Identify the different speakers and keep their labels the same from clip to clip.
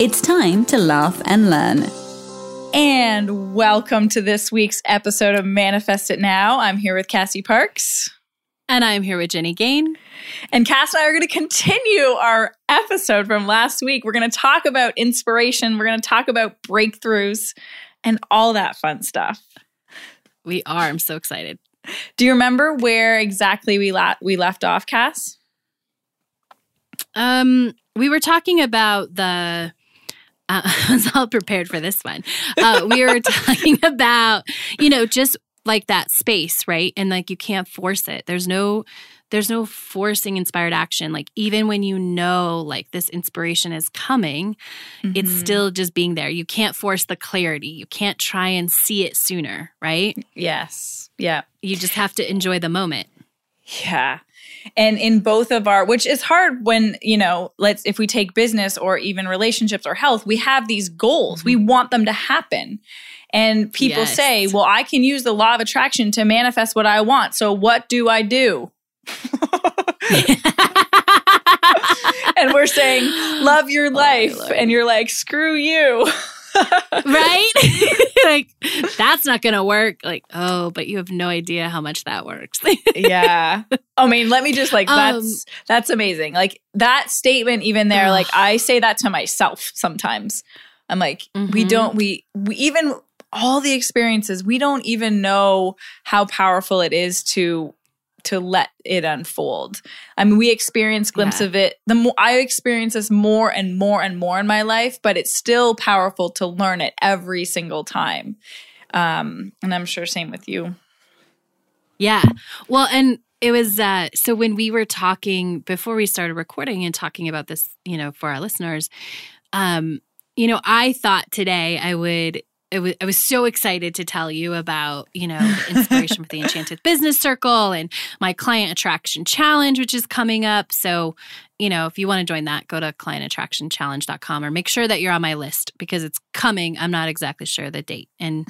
Speaker 1: It's time to laugh and learn.
Speaker 2: And welcome to this week's episode of Manifest It Now. I'm here with Cassie Parks.
Speaker 3: And I'm here with Jenny Gain.
Speaker 2: And Cass and I are going to continue our episode from last week. We're going to talk about inspiration, we're going to talk about breakthroughs and all that fun stuff.
Speaker 3: We are. I'm so excited.
Speaker 2: Do you remember where exactly we la- we left off, Cass?
Speaker 3: Um, we were talking about the uh, I was all prepared for this one. Uh, we were talking about, you know, just like that space, right? And like you can't force it. There's no there's no forcing inspired action. Like even when you know like this inspiration is coming, mm-hmm. it's still just being there. You can't force the clarity. You can't try and see it sooner, right?
Speaker 2: Yes. Yeah.
Speaker 3: You just have to enjoy the moment.
Speaker 2: Yeah. And in both of our, which is hard when, you know, let's, if we take business or even relationships or health, we have these goals. Mm-hmm. We want them to happen. And people yes. say, well, I can use the law of attraction to manifest what I want. So what do I do? and we're saying, love your life. Oh, and you're like, screw you.
Speaker 3: right? like that's not going to work. Like, oh, but you have no idea how much that works.
Speaker 2: yeah. I mean, let me just like that's um, that's amazing. Like that statement even there uh, like I say that to myself sometimes. I'm like, mm-hmm. we don't we we even all the experiences, we don't even know how powerful it is to to let it unfold. I mean, we experience glimpse yeah. of it. The more I experience this more and more and more in my life, but it's still powerful to learn it every single time. Um, and I'm sure same with you.
Speaker 3: Yeah. Well, and it was uh so when we were talking before we started recording and talking about this, you know, for our listeners, um, you know, I thought today I would it was, I was so excited to tell you about, you know, the inspiration with the Enchanted Business Circle and my client attraction challenge, which is coming up. So, you know, if you want to join that, go to clientattractionchallenge.com or make sure that you're on my list because it's coming. I'm not exactly sure the date. And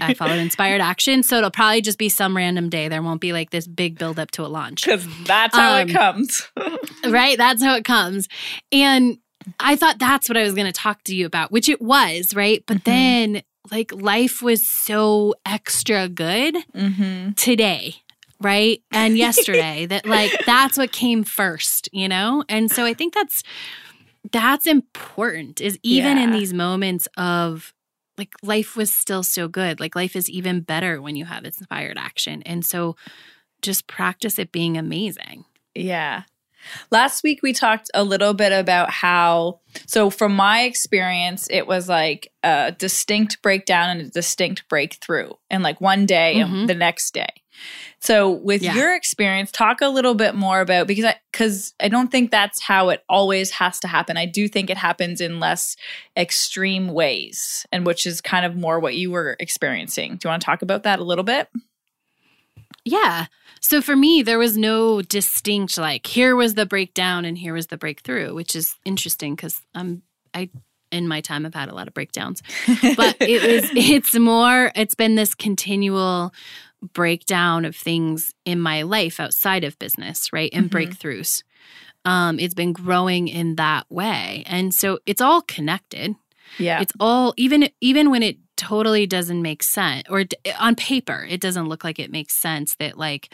Speaker 3: I followed inspired action. So it'll probably just be some random day. There won't be like this big build up to a launch.
Speaker 2: Because that's how um, it comes.
Speaker 3: right? That's how it comes. And I thought that's what I was going to talk to you about, which it was, right? But mm-hmm. then, like, life was so extra good mm-hmm. today, right? And yesterday, that, like, that's what came first, you know? And so I think that's, that's important is even yeah. in these moments of like life was still so good. Like life is even better when you have inspired action. And so just practice it being amazing.
Speaker 2: Yeah. Last week, we talked a little bit about how, so from my experience, it was like a distinct breakdown and a distinct breakthrough, and like one day mm-hmm. and the next day. So, with yeah. your experience, talk a little bit more about because I because I don't think that's how it always has to happen. I do think it happens in less extreme ways, and which is kind of more what you were experiencing. Do you want to talk about that a little bit?
Speaker 3: Yeah. So for me, there was no distinct like here was the breakdown and here was the breakthrough, which is interesting because I'm I in my time I've had a lot of breakdowns. But it was it's more it's been this continual breakdown of things in my life outside of business, right? And mm-hmm. breakthroughs. Um, it's been growing in that way. And so it's all connected.
Speaker 2: Yeah.
Speaker 3: It's all even even when it totally doesn't make sense or on paper it doesn't look like it makes sense that like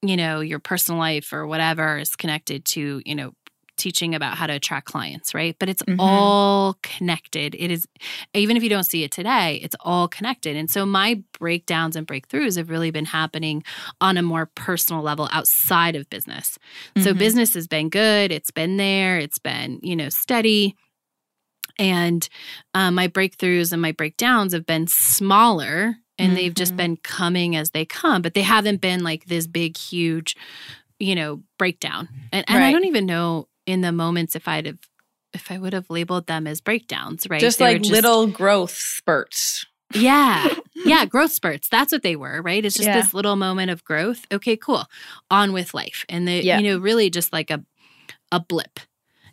Speaker 3: you know your personal life or whatever is connected to you know teaching about how to attract clients right? But it's mm-hmm. all connected. It is even if you don't see it today it's all connected. And so my breakdowns and breakthroughs have really been happening on a more personal level outside of business. Mm-hmm. so business has been good. It's been there. It's been you know steady and um, my breakthroughs and my breakdowns have been smaller and mm-hmm. they've just mm-hmm. been coming as they come, but they haven't been like this big, huge, you know, breakdown. And, and right. I don't even know in the moments if I'd have if I would have labeled them as breakdowns, right?
Speaker 2: Just
Speaker 3: They
Speaker 2: like
Speaker 3: were
Speaker 2: little growth spurts.
Speaker 3: yeah. Yeah. Growth spurts. That's what they were, right? It's just
Speaker 2: Yeah.
Speaker 3: this little moment of growth. Okay, cool. On with life. And the,
Speaker 2: Yeah.
Speaker 3: you know, really just like a a blip.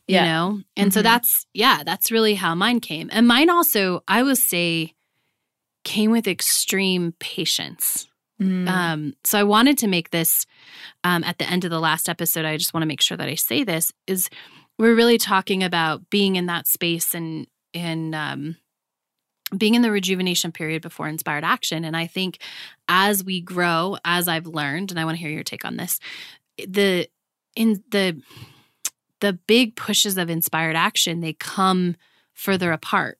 Speaker 3: You
Speaker 2: Yeah.
Speaker 3: know? And so
Speaker 2: Mhm.
Speaker 3: that's yeah, that's really how mine came. And mine also, I would say, came with extreme patience.
Speaker 2: Mm.
Speaker 3: Um, so I wanted to make this um, at the end of the last episode. I just want to make sure that I say this is we're really talking about being in that space and and um, being in the rejuvenation period before inspired action. And I think as we grow, as I've learned, and I want to hear your take on this, the in the the big pushes of inspired action they come further apart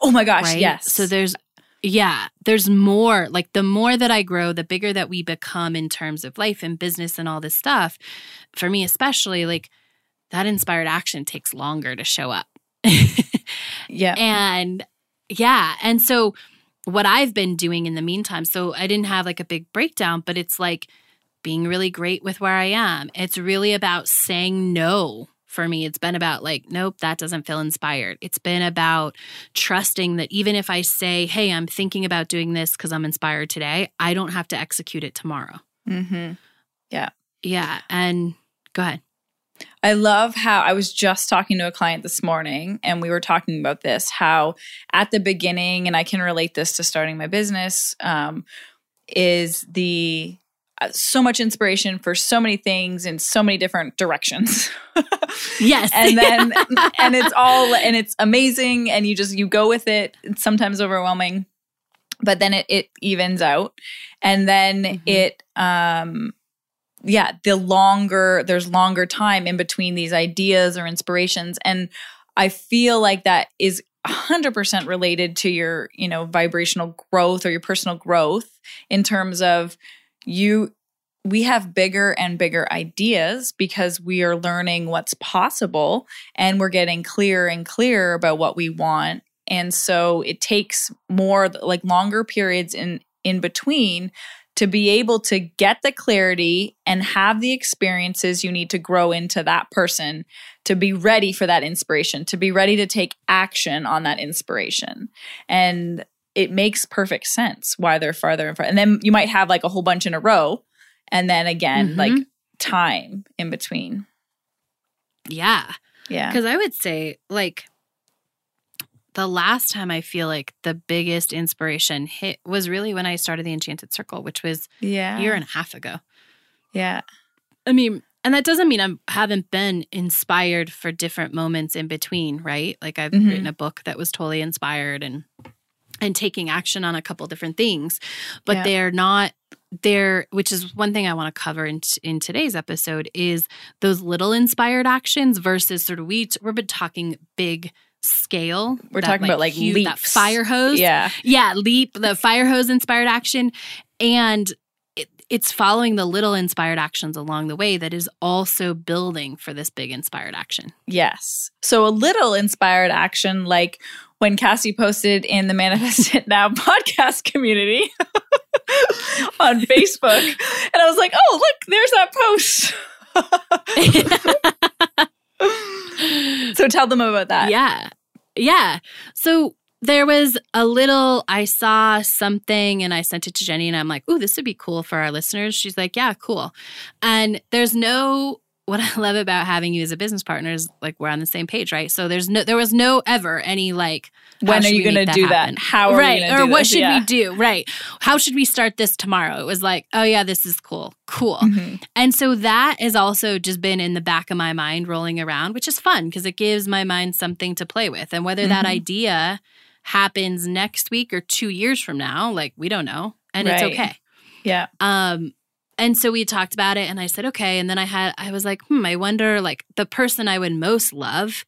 Speaker 2: oh my gosh,
Speaker 3: right?
Speaker 2: yes.
Speaker 3: So there's yeah, there's more. Like the more that I grow, the bigger that we become in terms of life and business and all this stuff. For me especially, like that inspired action takes longer to show up.
Speaker 2: yeah.
Speaker 3: and yeah, and so what I've been doing in the meantime, so I didn't have like a big breakdown, but it's like being really great with where I am. It's really about saying no for me. It's been about like, nope, that doesn't feel inspired. It's been about trusting that even if I say, hey, I'm thinking about doing this because I'm inspired today, I don't have to execute it tomorrow.
Speaker 2: hmm
Speaker 3: Yeah. Yeah. And go ahead.
Speaker 2: I love how I was just talking to a client this morning and we were talking about this how at the beginning, and I can relate this to starting my business, um, is the so much inspiration for so many things in so many different directions.
Speaker 3: Yes.
Speaker 2: and then and it's all and it's amazing and you just you go with it it's sometimes overwhelming but then it it evens out and then
Speaker 3: Mhm.
Speaker 2: it um yeah the longer there's longer time in between these ideas or inspirations and i feel like that is 100% related to your you know vibrational growth or your personal growth in terms of you we have bigger and bigger ideas because we are learning what's possible and we're getting clearer and clearer about what we want. And so it takes more like longer periods in in between to be able to get the clarity and have the experiences you need to grow into that person to be ready for that inspiration to be ready to take action on that inspiration. And it makes perfect sense why they're farther in front and then you might have like a whole bunch in a row and then again
Speaker 3: Mhm.
Speaker 2: like time in between
Speaker 3: yeah.
Speaker 2: yeah
Speaker 3: Because I would say, like, the last time I feel like the biggest inspiration hit was really when I started the Enchanted Circle, which was
Speaker 2: yeah
Speaker 3: a year and a half ago.
Speaker 2: yeah
Speaker 3: I mean, and that doesn't mean I haven't been inspired for different moments in between, right? Like I've
Speaker 2: Mhm.
Speaker 3: written a book that was totally inspired and and taking action on a couple different things, but
Speaker 2: Yeah.
Speaker 3: they're not there which is one thing I want to cover in in today's episode is those little inspired actions versus sort of we we've been talking big scale.
Speaker 2: We're
Speaker 3: that,
Speaker 2: talking about, like,
Speaker 3: huge- that fire hose.
Speaker 2: yeah
Speaker 3: Yeah, leap, the fire hose inspired action. And it's following the little inspired actions along the way that is also building for this big inspired action.
Speaker 2: Yes. So a little inspired action, like when Cassie posted in the Manifest It Now podcast community on Facebook. And I was like, oh, look, there's that post. so tell them about that.
Speaker 3: yeah. Yeah. So there was a little, I saw something and I sent it to Jenny and I'm like, oh, this would be cool for our listeners. She's like, yeah, cool. And there's no, what I love about having you as a business partner is like we're on the same page, right? So there's no, there was no ever any like,
Speaker 2: When are you going to do
Speaker 3: happen?
Speaker 2: that? How are
Speaker 3: right. or
Speaker 2: do
Speaker 3: what
Speaker 2: this?
Speaker 3: should
Speaker 2: Yeah.
Speaker 3: we do? Right. How should we start this tomorrow? It was like, oh yeah, this is cool. Cool.
Speaker 2: Mhm.
Speaker 3: And so that has also just been in the back of my mind rolling around, which is fun because it gives my mind something to play with. And whether that
Speaker 2: Mhm.
Speaker 3: idea happens next week or 2 years from now, like we don't know, and it's okay.
Speaker 2: Yeah.
Speaker 3: Um and so we talked about it and I said okay and then I had I was like, "Hmm, I wonder like the person I would most love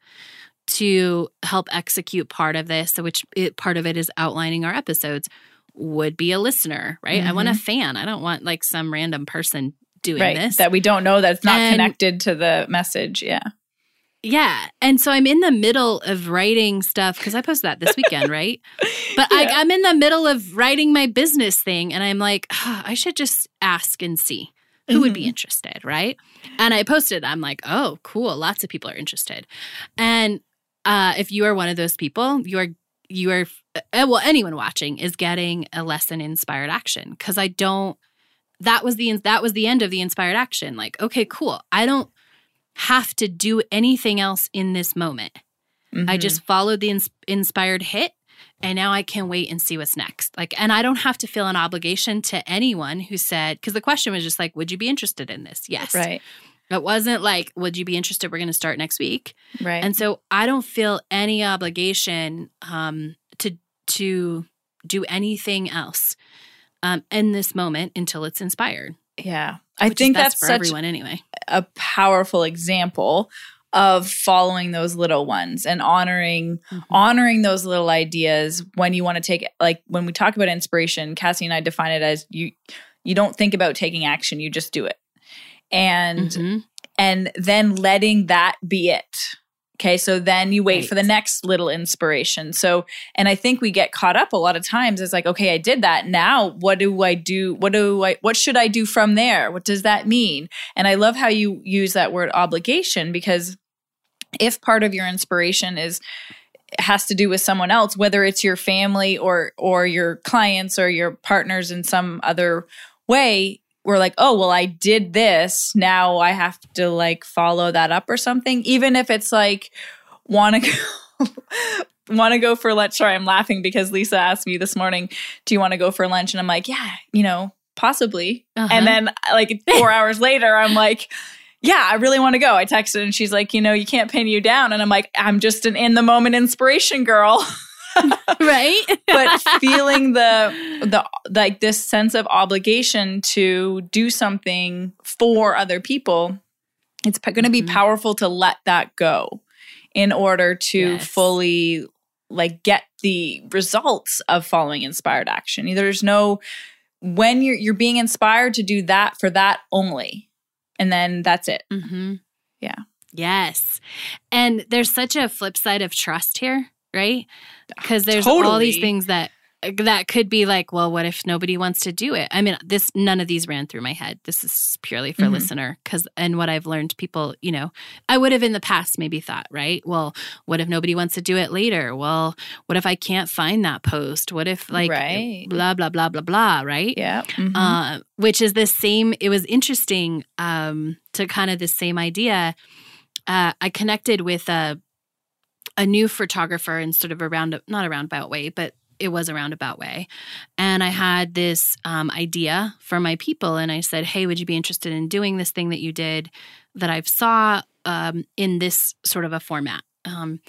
Speaker 3: to help execute part of this, so which it, part of it is outlining our episodes, would be a listener, right? I want a fan. I don't want like some random person doing
Speaker 2: Right.
Speaker 3: this.
Speaker 2: That we don't know that's not
Speaker 3: And-
Speaker 2: connected to the message. Yeah.
Speaker 3: Yeah. And so I'm in the middle of writing stuff because I posted that this weekend, right? But I,
Speaker 2: Yeah.
Speaker 3: I'm in the middle of writing my business thing and I'm like, "Ah, I should just ask and see who would be
Speaker 2: Mhm.
Speaker 3: interested, right? And I posted, I'm like, oh, cool. Lots of people are interested. And uh, if you are one of those people, you are you are uh, well anyone watching is getting a lesson inspired action because I don't that was the that was the end of the inspired action like okay cool I don't have to do anything else in this moment mm-hmm. I just followed the ins- inspired hit and now I can wait and see what's next like and I don't have to feel an obligation to anyone who said because the question was just like would you be interested in this yes
Speaker 2: right
Speaker 3: it wasn't like, would you be interested? We're going to start next week.
Speaker 2: Right.
Speaker 3: And so I don't feel any obligation um, to to do anything else um, in this moment until it's inspired.
Speaker 2: Yeah. I think that's
Speaker 3: for everyone anyway.
Speaker 2: A powerful example of following those little ones and honoring mm-hmm. honoring those little ideas when you want to take like when we talk about inspiration, Cassie and I define it as you you don't think about taking action, you just do it and mm-hmm. and then letting that be it okay so then you wait right. for the next little inspiration. So and i think we get caught up a lot of times. It's like okay i did that. Now what do i do? What do i what should i do from there? What does that mean? And i love how you use that word obligation because if part of your inspiration is has to do with someone else whether it's your family or or your clients or your partners in some other way we're like, oh, well, I did this. Now I have to like follow that up or something. Even if it's like, want to go. want to go for lunch. Sorry, I'm laughing because Lisa asked me this morning, "Do you want to go for lunch?" And I'm like, "Yeah, you know, possibly." Uh-huh. And then like 4 hours later, I'm like, "Yeah, I really want to go." I texted and she's like, "You know, you can't pin you down." And I'm like, "I'm just an in the moment inspiration girl."
Speaker 3: right?
Speaker 2: but feeling the the like this sense of obligation to do something for other people, it's going to be mm-hmm. powerful to let that go in order to yes. fully like get the results of following inspired action. There's no when you're you're being inspired to do that for that only, and then that's it.
Speaker 3: Mm-hmm.
Speaker 2: Yeah.
Speaker 3: Yes. And there's such a flip side of trust here, right? because there's totally. all these things that that could be like, well, what if nobody wants to do it? I mean, this none of these ran through my head. This is purely for mm-hmm. listener because and what I've learned, people, you know, I would have in the past maybe thought, right? Well, what if nobody wants to do it later? Well, what if I can't find that post? What if like right. blah blah blah blah blah, right?
Speaker 2: Yeah. Mm-hmm.
Speaker 3: Uh, which is the same. It was interesting um, to kind of the same idea. Uh, I connected with a a new photographer in sort of a round not a roundabout way, but it was a roundabout way. And I had this um, idea for my people, and I said, "Hey, would you be interested in doing this thing that you did that I've saw um, in this sort of a format?" Um,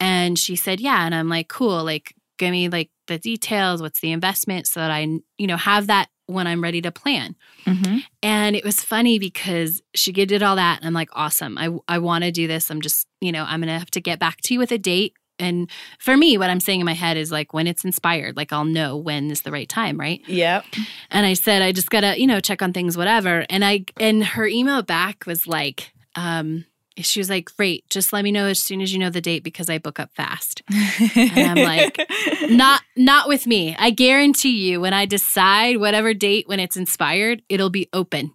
Speaker 3: and she said, "Yeah." And I'm like, "Cool. Like, give me like the details. What's the investment, so that I, you know, have that when I'm ready to plan. Mm-hmm. And it was funny because she did all that. And I'm like, awesome. I, I want to do this. I'm just, you know, I'm going to have to get back to you with a date. And for me, what I'm saying in my head is like when it's inspired, like I'll know when is the right time, right?
Speaker 2: Yep.
Speaker 3: And I said, I just gotta, you know, check on things, whatever. And I, and her email back was like, um, she was like, Great, just let me know as soon as you know the date because I book up fast. and I'm like, Not not with me. I guarantee you when I decide whatever date when it's inspired, it'll be open.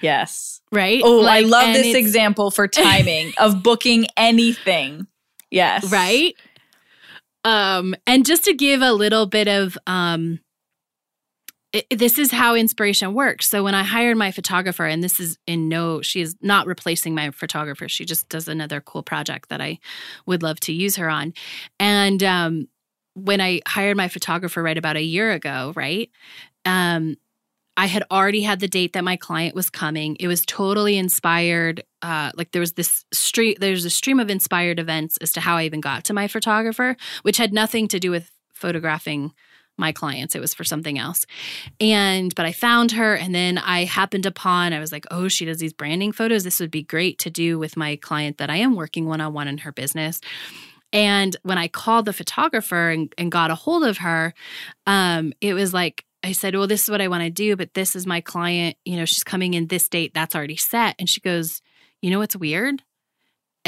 Speaker 2: Yes.
Speaker 3: Right?
Speaker 2: Oh, like, I love this example for timing of booking anything. Yes.
Speaker 3: Right? Um, and just to give a little bit of um it, this is how inspiration works. So when I hired my photographer, and this is in no, she is not replacing my photographer. She just does another cool project that I would love to use her on. And um, when I hired my photographer right about a year ago, right, um, I had already had the date that my client was coming. It was totally inspired. Uh, like there was this stream, there's a stream of inspired events as to how I even got to my photographer, which had nothing to do with photographing my clients. It was for something else. And, but I found her and then I happened upon, I was like, oh, she does these branding photos. This would be great to do with my client that I am working one on one in her business. And when I called the photographer and, and got a hold of her, um, it was like, I said, Well, this is what I want to do, but this is my client. You know, she's coming in this date, that's already set. And she goes, You know what's weird?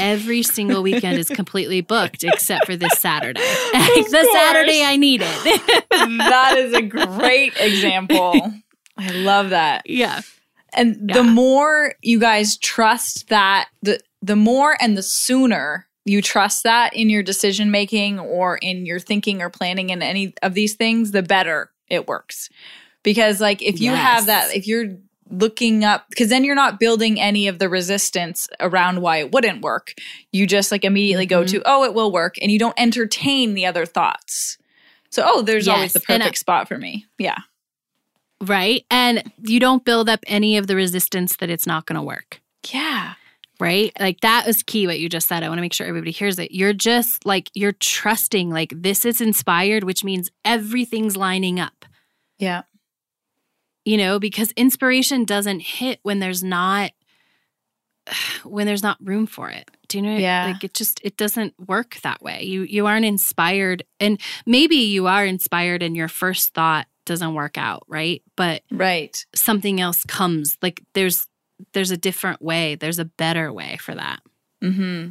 Speaker 3: Every single weekend is completely booked except for this Saturday. the Saturday I need it.
Speaker 2: that is a great example. I love that.
Speaker 3: Yeah.
Speaker 2: And
Speaker 3: yeah.
Speaker 2: the more you guys trust that the the more and the sooner you trust that in your decision making or in your thinking or planning in any of these things, the better it works. Because like if you yes. have that, if you're looking up because then you're not building any of the resistance around why it wouldn't work. You just like immediately mm-hmm. go to, oh, it will work. And you don't entertain the other thoughts. So, oh, there's yes. always the perfect spot for me. Yeah.
Speaker 3: Right. And you don't build up any of the resistance that it's not going to work.
Speaker 2: Yeah.
Speaker 3: Right. Like that is key, what you just said. I want to make sure everybody hears it. You're just like, you're trusting, like, this is inspired, which means everything's lining up.
Speaker 2: Yeah.
Speaker 3: You know, because inspiration doesn't hit when there's not when there's not room for it. Do you know?
Speaker 2: Yeah.
Speaker 3: Like it just it doesn't work that way. You you aren't inspired, and maybe you are inspired, and your first thought doesn't work out, right? But
Speaker 2: right,
Speaker 3: something else comes. Like there's there's a different way. There's a better way for that.
Speaker 2: Hmm.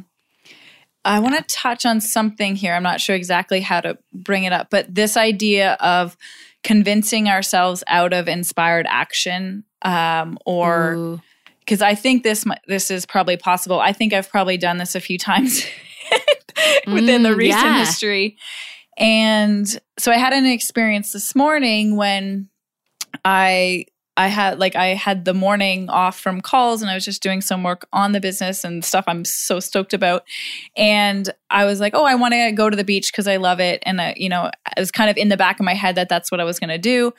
Speaker 2: I want to touch on something here. I'm not sure exactly how to bring it up, but this idea of convincing ourselves out of inspired action um, or because I think this this is probably possible. I think I've probably done this a few times within mm, the recent yeah. history. And so I had an experience this morning when I I had like I had the morning off from calls and I was just doing some work on the business and stuff I'm so stoked about. And I was like, "Oh, I want to go to the beach because I love it." And I, you know, it was kind of in the back of my head that that's what I was going to do.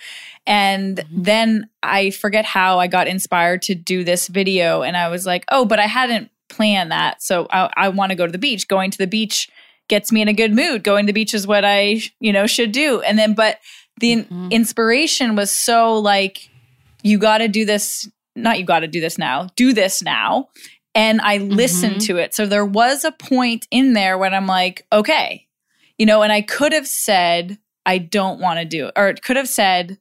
Speaker 2: And mm-hmm. then I forget how I got inspired to do this video and I was like, "Oh, but I hadn't planned that. So I, I want to go to the beach. Going to the beach gets me in a good mood. Going to the beach is what I, you know, should do." And then but the mm-hmm. inspiration was so like you got to do this, not you got to do this now, do this now. And I listened mm-hmm. to it. So there was a point in there when I'm like, okay, you know, and I could have said, I don't want to do it, or it could have said,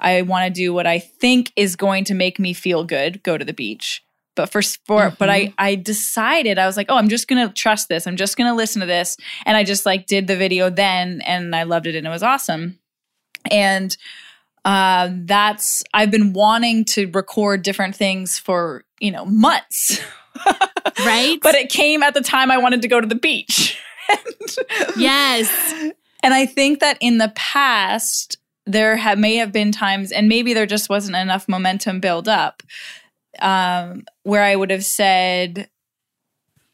Speaker 2: I want to do what I think is going to make me feel good, go to the beach. But for sport, mm-hmm. but I mm-hmm. I decided I was like, oh, I'm just gonna trust this. I'm just gonna listen to this, and I just like did the video then, and I loved it, and it was awesome. And uh, that's I've been wanting to record different things for you know months,
Speaker 3: right?
Speaker 2: But it came at the time I wanted to go to the beach.
Speaker 3: yes,
Speaker 2: and I think that in the past there have, may have been times, and maybe there just wasn't enough momentum build up, um, where I would have said.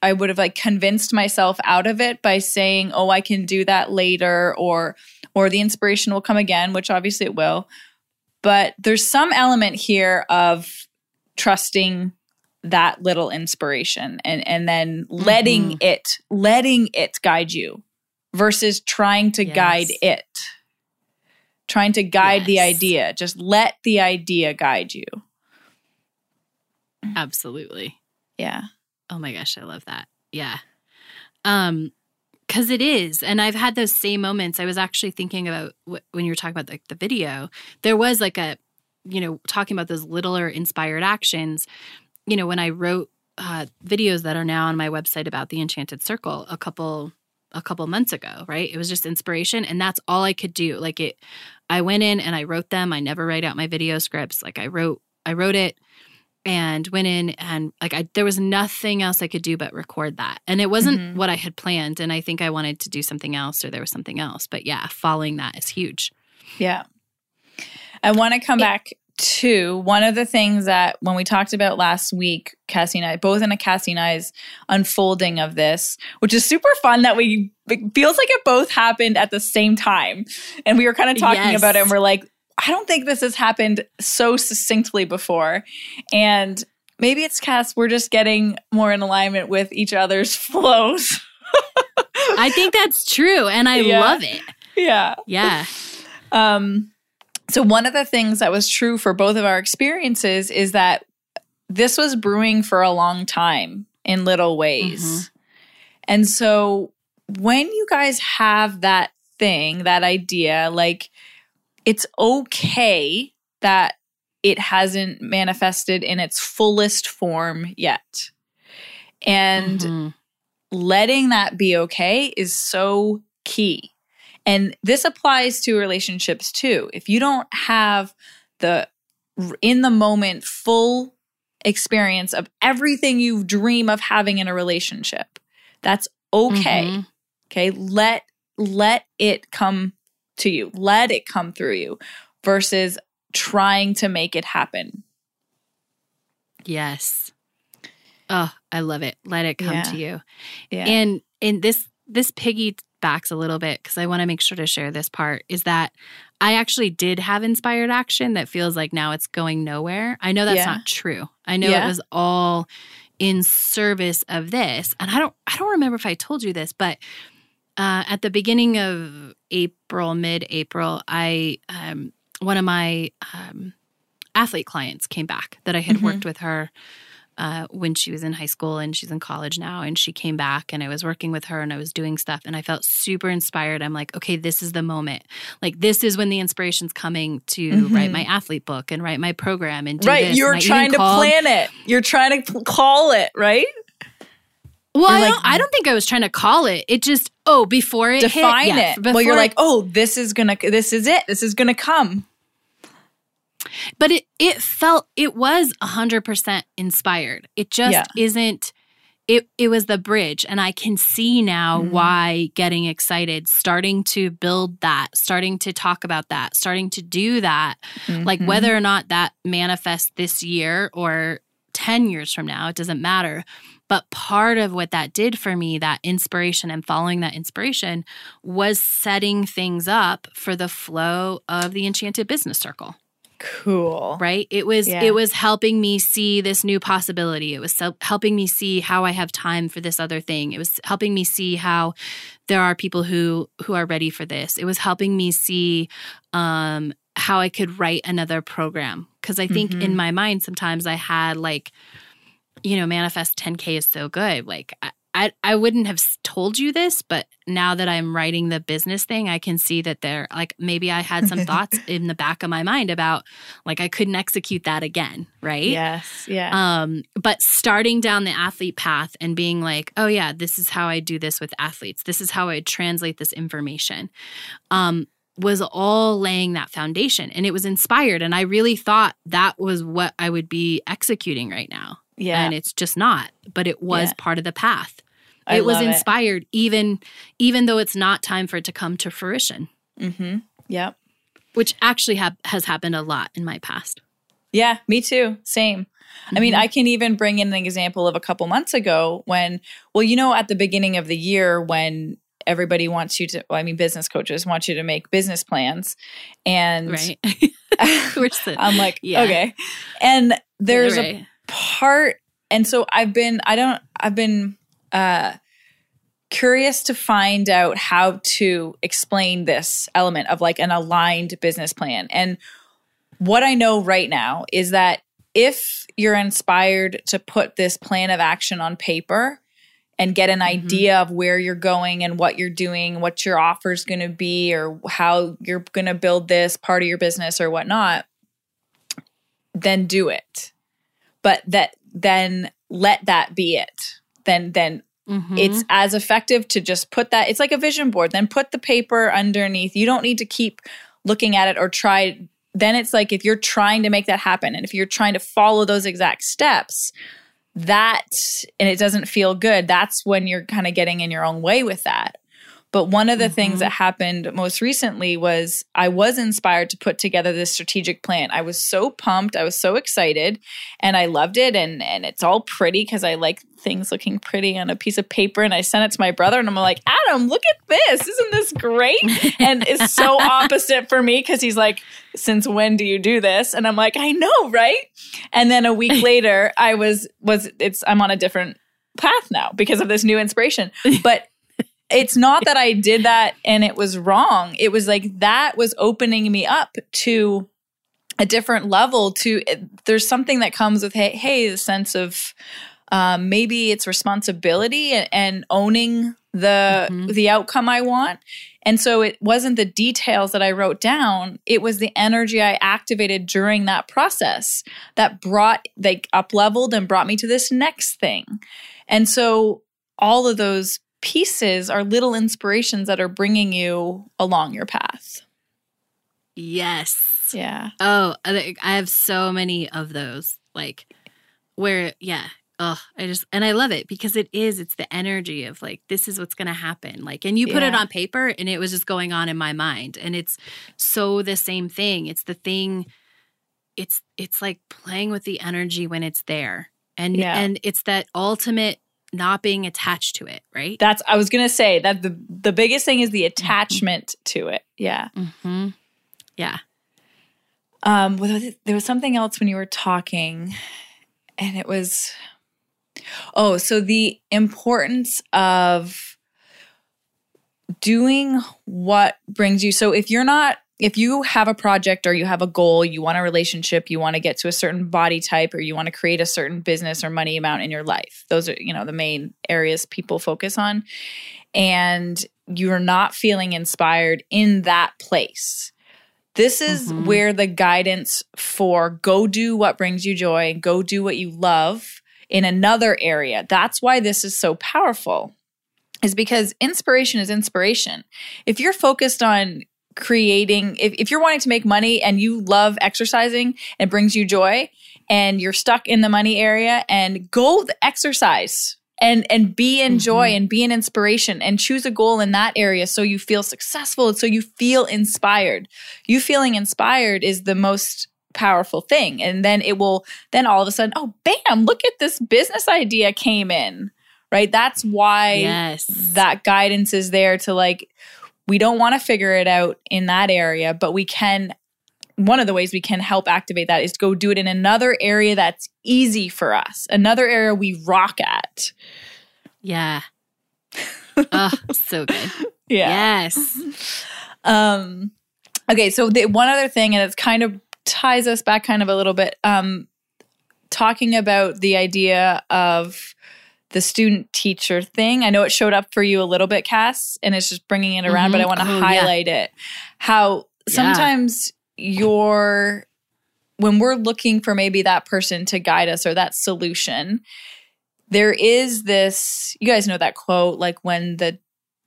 Speaker 2: I would have like convinced myself out of it by saying, "Oh, I can do that later," or or the inspiration will come again, which obviously it will. But there's some element here of trusting that little inspiration and and then letting mm-hmm. it letting it guide you versus trying to yes. guide it trying to guide yes. the idea just let the idea guide you
Speaker 3: absolutely
Speaker 2: yeah
Speaker 3: oh my gosh i love that. Yeah. Um because it is and i've had those same moments. I was actually thinking about when you were talking about like the video there was like a you know talking about those littler inspired actions. You know when i wrote uh, videos that are now on my website about the enchanted circle a couple a couple months ago right? It was just inspiration and that's all i could do. Like it i went in and i wrote them. I never write out my video scripts. Like i wrote i wrote it and went in and like I there was nothing else I could do but record that. And it wasn't mm-hmm. what I had planned and I think I wanted to do something else or there was something else. But yeah, following that is huge.
Speaker 2: Yeah. I want to come it, back to one of the things that when we talked about last week, Cassie and I, both in a Cassie and I's unfolding of this, which is super fun that we it feels like it both happened at the same time. And we were kind of talking yes. about it and we're like, I don't think this has happened so succinctly before. And maybe it's Cass, we're just getting more in alignment with each other's flows.
Speaker 3: I think that's true. And I yeah. love it.
Speaker 2: Yeah.
Speaker 3: Yeah.
Speaker 2: Um, so, one of the things that was true for both of our experiences is that this was brewing for a long time in little ways. Mm-hmm. And so, when you guys have that thing, that idea, like it's okay that it hasn't manifested in its fullest form yet. And mm-hmm. letting that be okay is so key. And this applies to relationships too. If you don't have the in the moment full experience of everything you dream of having in a relationship, That's okay. Mm-hmm. Okay. Let let it come to you. Let it come through you versus trying to make it happen.
Speaker 3: Yes. Oh, I love it. Let it come yeah. to you. Yeah. And in this this piggybacks a little bit because I want to make sure to share this part is that I actually did have inspired action that feels like now it's going nowhere. I know that's yeah. not true. I know yeah. it was all in service of this. And I don't I don't remember if I told you this, but uh, at the beginning of April, mid-April, I um, one of my um, athlete clients came back that I had mm-hmm. worked with her uh, when she was in high school and she's in college now. And she came back and I was working with her and I was doing stuff and I felt super inspired. I'm like, okay, this is the moment. Like, this is when the inspiration's coming to mm-hmm. write my athlete book and write my program and do
Speaker 2: right.
Speaker 3: This.
Speaker 2: You're trying to called, plan it. You're trying to call it, right?
Speaker 3: Well, I, like, don't, I, don't, think I was trying to call it. It just oh before it
Speaker 2: define
Speaker 3: hit,
Speaker 2: it. well, you're like oh this is gonna this is it. This is gonna come.
Speaker 3: But it it felt it was 100% inspired. It just yeah. isn't it it was the bridge and I can see now mm-hmm. why getting excited, starting to build that, starting to talk about that, starting to do that. Mm-hmm. Like whether or not that manifests this year or 10 years from now, it doesn't matter. But part of what that did for me, that inspiration and following that inspiration, was setting things up for the flow of the Enchanted Business Circle.
Speaker 2: Cool.
Speaker 3: Right? It was yeah. it was helping me see this new possibility. It was helping me see how I have time for this other thing. It was helping me see how there are people who who are ready for this. It was helping me see um how I could write another program because I think mm-hmm. in my mind sometimes I had like you know manifest 10k is so good. Like I, I, I wouldn't have told you this, but now that I'm writing the business thing, I can see that there, like, maybe I had some thoughts in the back of my mind about, like, I couldn't execute that again, right?
Speaker 2: Yes, yeah.
Speaker 3: Um, but starting down the athlete path and being like, oh yeah, this is how I do this with athletes. This is how I translate this information. Um, was all laying that foundation, and it was inspired, and I really thought that was what I would be executing right now. Yeah. And it's just not, but it was yeah. part of the path. I it was inspired it. even even though it's not time for it to come to fruition.
Speaker 2: Mhm. Yep.
Speaker 3: Which actually ha- has happened a lot in my past.
Speaker 2: Yeah, me too. Same. Mm-hmm. I mean, mm-hmm. I can even bring in an example of a couple months ago when, well, you know, at the beginning of the year when everybody wants you to, well, I mean, business coaches want you to make business plans. And right. I'm like, yeah. okay. And there's right. a part, and so I've been, I don't, I've been uh, curious to find out how to explain this element of like an aligned business plan. And what I know right now is that if you're inspired to put this plan of action on paper and get an mm-hmm. idea of where you're going and what you're doing, what your offer is going to be, or how you're going to build this part of your business or whatnot, then do it. But that then let that be it. Then then mm-hmm. it's as effective to just put that it's like a vision board then put the paper underneath. You don't need to keep looking at it or try then it's like if you're trying to make that happen and if you're trying to follow those exact steps that and it doesn't feel good that's when you're kind of getting in your own way with that but one of the mm-hmm. things that happened most recently was I was inspired to put together this strategic plan. I was so pumped, I was so excited, and I loved it. And and it's all pretty because I like things looking pretty on a piece of paper. And I sent it to my brother, and I'm like, Adam, look at this! Isn't this great? and it's so opposite for me because he's like, since when do you do this? And I'm like, I know, right? And then a week later, I was was it's I'm on a different path now because of this new inspiration. But it's not that I did that and it was wrong. It was like that was opening me up to a different level to there's something that comes with hey, hey the sense of um, maybe it's responsibility and, and owning the mm-hmm. the outcome I want. And so it wasn't the details that I wrote down, it was the energy I activated during that process that brought like up leveled and brought me to this next thing. And so all of those pieces are little inspirations that are bringing you along your path.
Speaker 3: Yes.
Speaker 2: Yeah.
Speaker 3: Oh, I have so many of those. Like, where, yeah, oh, I just and I love it because it is. It's the energy of like this is what's going to happen. Like, and you put yeah. it on paper, and it was just going on in my mind, and it's so the same thing. It's the thing. It's it's like playing with the energy when it's there, and yeah. and it's that ultimate not being attached to it, right?
Speaker 2: That's I was gonna say that the the biggest thing is the mm-hmm. attachment mm-hmm. to it. Yeah.
Speaker 3: Mm-hmm. Yeah.
Speaker 2: Um, there was something else when you were talking, and it was Oh, so the importance of doing what brings you. So if you're not, if you have a project or you have a goal, you want a relationship, you want to get to a certain body type, or you want to create a certain business or money amount in your life, those are, you know, the main areas people focus on. And you're not feeling inspired in that place. This is mm-hmm. where the guidance for go do what brings you joy, go do what you love in another area. That's why this is so powerful, is because inspiration is inspiration. If you're focused on creating, if, if you're wanting to make money and you love exercising and brings you joy, and you're stuck in the money area, and go exercise and and be in joy mm-hmm. and be an inspiration and choose a goal in that area so you feel successful so you feel inspired you feeling inspired is the most powerful thing. And then it will, then all of a sudden, oh, bam, look at this business idea came in, right? That's why
Speaker 3: yes.
Speaker 2: that guidance is there to like, we don't want to figure it out in that area, but we can. One of the ways we can help activate that is to go do it in another area that's easy for us, another area we rock at.
Speaker 3: Yeah. oh, so good.
Speaker 2: Yeah.
Speaker 3: Yes.
Speaker 2: Um, okay, so the one other thing, and it's kind of ties us back kind of a little bit um, talking about the idea of the student teacher thing. I know it showed up for you a little bit, Cass, and it's just bringing it around, mm-hmm. but I want to oh, highlight yeah. it. How sometimes yeah. you're, when we're looking for maybe that person to guide us or that solution, there is this, you guys know that quote, like when the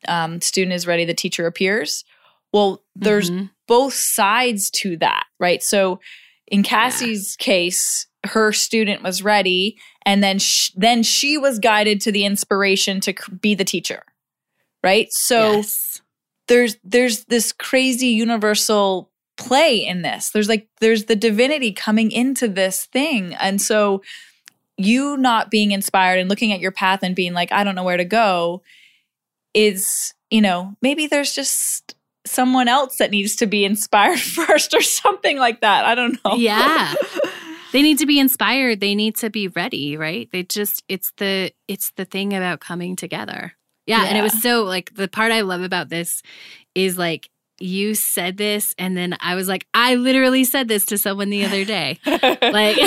Speaker 2: um, student is ready, the teacher appears. Well, there's mm-hmm. both sides to that, right? So in Cassie's yeah. case, her student was ready and then sh- then she was guided to the inspiration to be the teacher. Right? So yes. there's there's this crazy universal play in this. There's like there's the divinity coming into this thing. And so you not being inspired and looking at your path and being like I don't know where to go is, you know, maybe there's just someone else that needs to be inspired first or something like that. I don't know.
Speaker 3: Yeah. they need to be inspired. They need to be ready, right? They just it's the it's the thing about coming together. Yeah, yeah. and it was so like the part I love about this is like you said this and then I was like I literally said this to someone the other day. like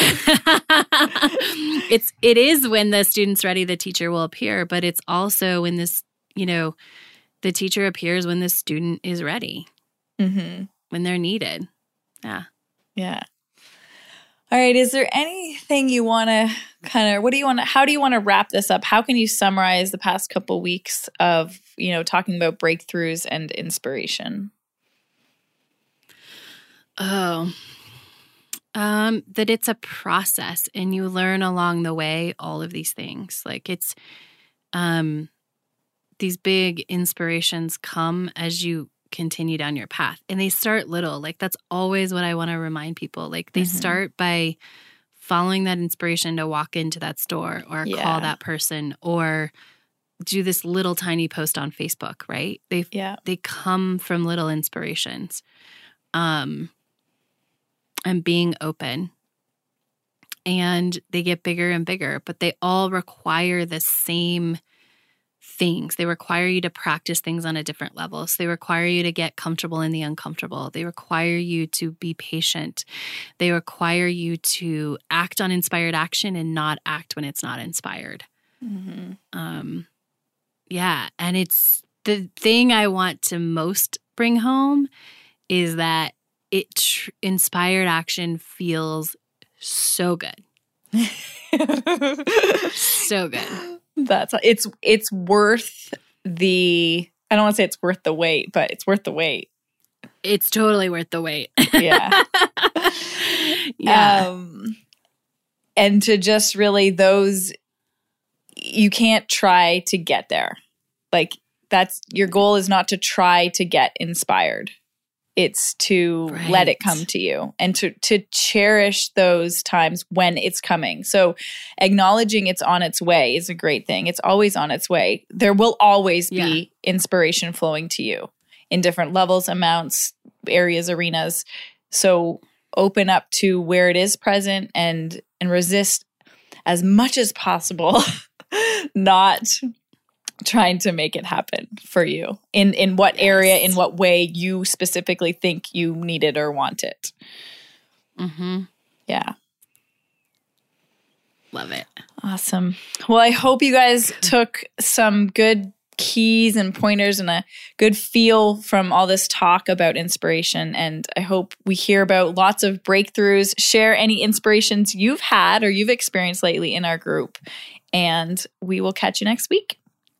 Speaker 3: it's it is when the student's ready the teacher will appear, but it's also when this, you know, the teacher appears when the student is ready,
Speaker 2: mm-hmm.
Speaker 3: when they're needed. Yeah.
Speaker 2: Yeah. All right. Is there anything you want to kind of, what do you want to, how do you want to wrap this up? How can you summarize the past couple weeks of, you know, talking about breakthroughs and inspiration?
Speaker 3: Oh, um, that it's a process and you learn along the way all of these things. Like it's, um, these big inspirations come as you continue down your path and they start little like that's always what i want to remind people like they mm-hmm. start by following that inspiration to walk into that store or yeah. call that person or do this little tiny post on facebook right they yeah. they come from little inspirations um and being open and they get bigger and bigger but they all require the same things. They require you to practice things on a different level. So they require you to get comfortable in the uncomfortable. They require you to be patient. They require you to act on inspired action and not act when it's not inspired. Mm-hmm. Um, yeah. And it's the thing I want to most bring home is that it tr- inspired action feels so good. so good.
Speaker 2: That's it's it's worth the I don't want to say it's worth the wait, but it's worth the wait.
Speaker 3: It's totally worth the wait.
Speaker 2: yeah.
Speaker 3: yeah. Um
Speaker 2: and to just really those you can't try to get there. Like that's your goal is not to try to get inspired. It's to right. let it come to you and to to cherish those times when it's coming. So acknowledging it's on its way is a great thing. It's always on its way. There will always yeah. be inspiration flowing to you in different levels, amounts, areas, arenas. So open up to where it is present and and resist as much as possible not trying to make it happen for you in in what yes. area in what way you specifically think you need it or want it
Speaker 3: mm-hmm
Speaker 2: yeah
Speaker 3: love it
Speaker 2: awesome well i hope you guys took some good keys and pointers and a good feel from all this talk about inspiration. And I hope we hear about lots of breakthroughs. Share any inspirations you've had or you've experienced lately in our group. And we will catch you next week.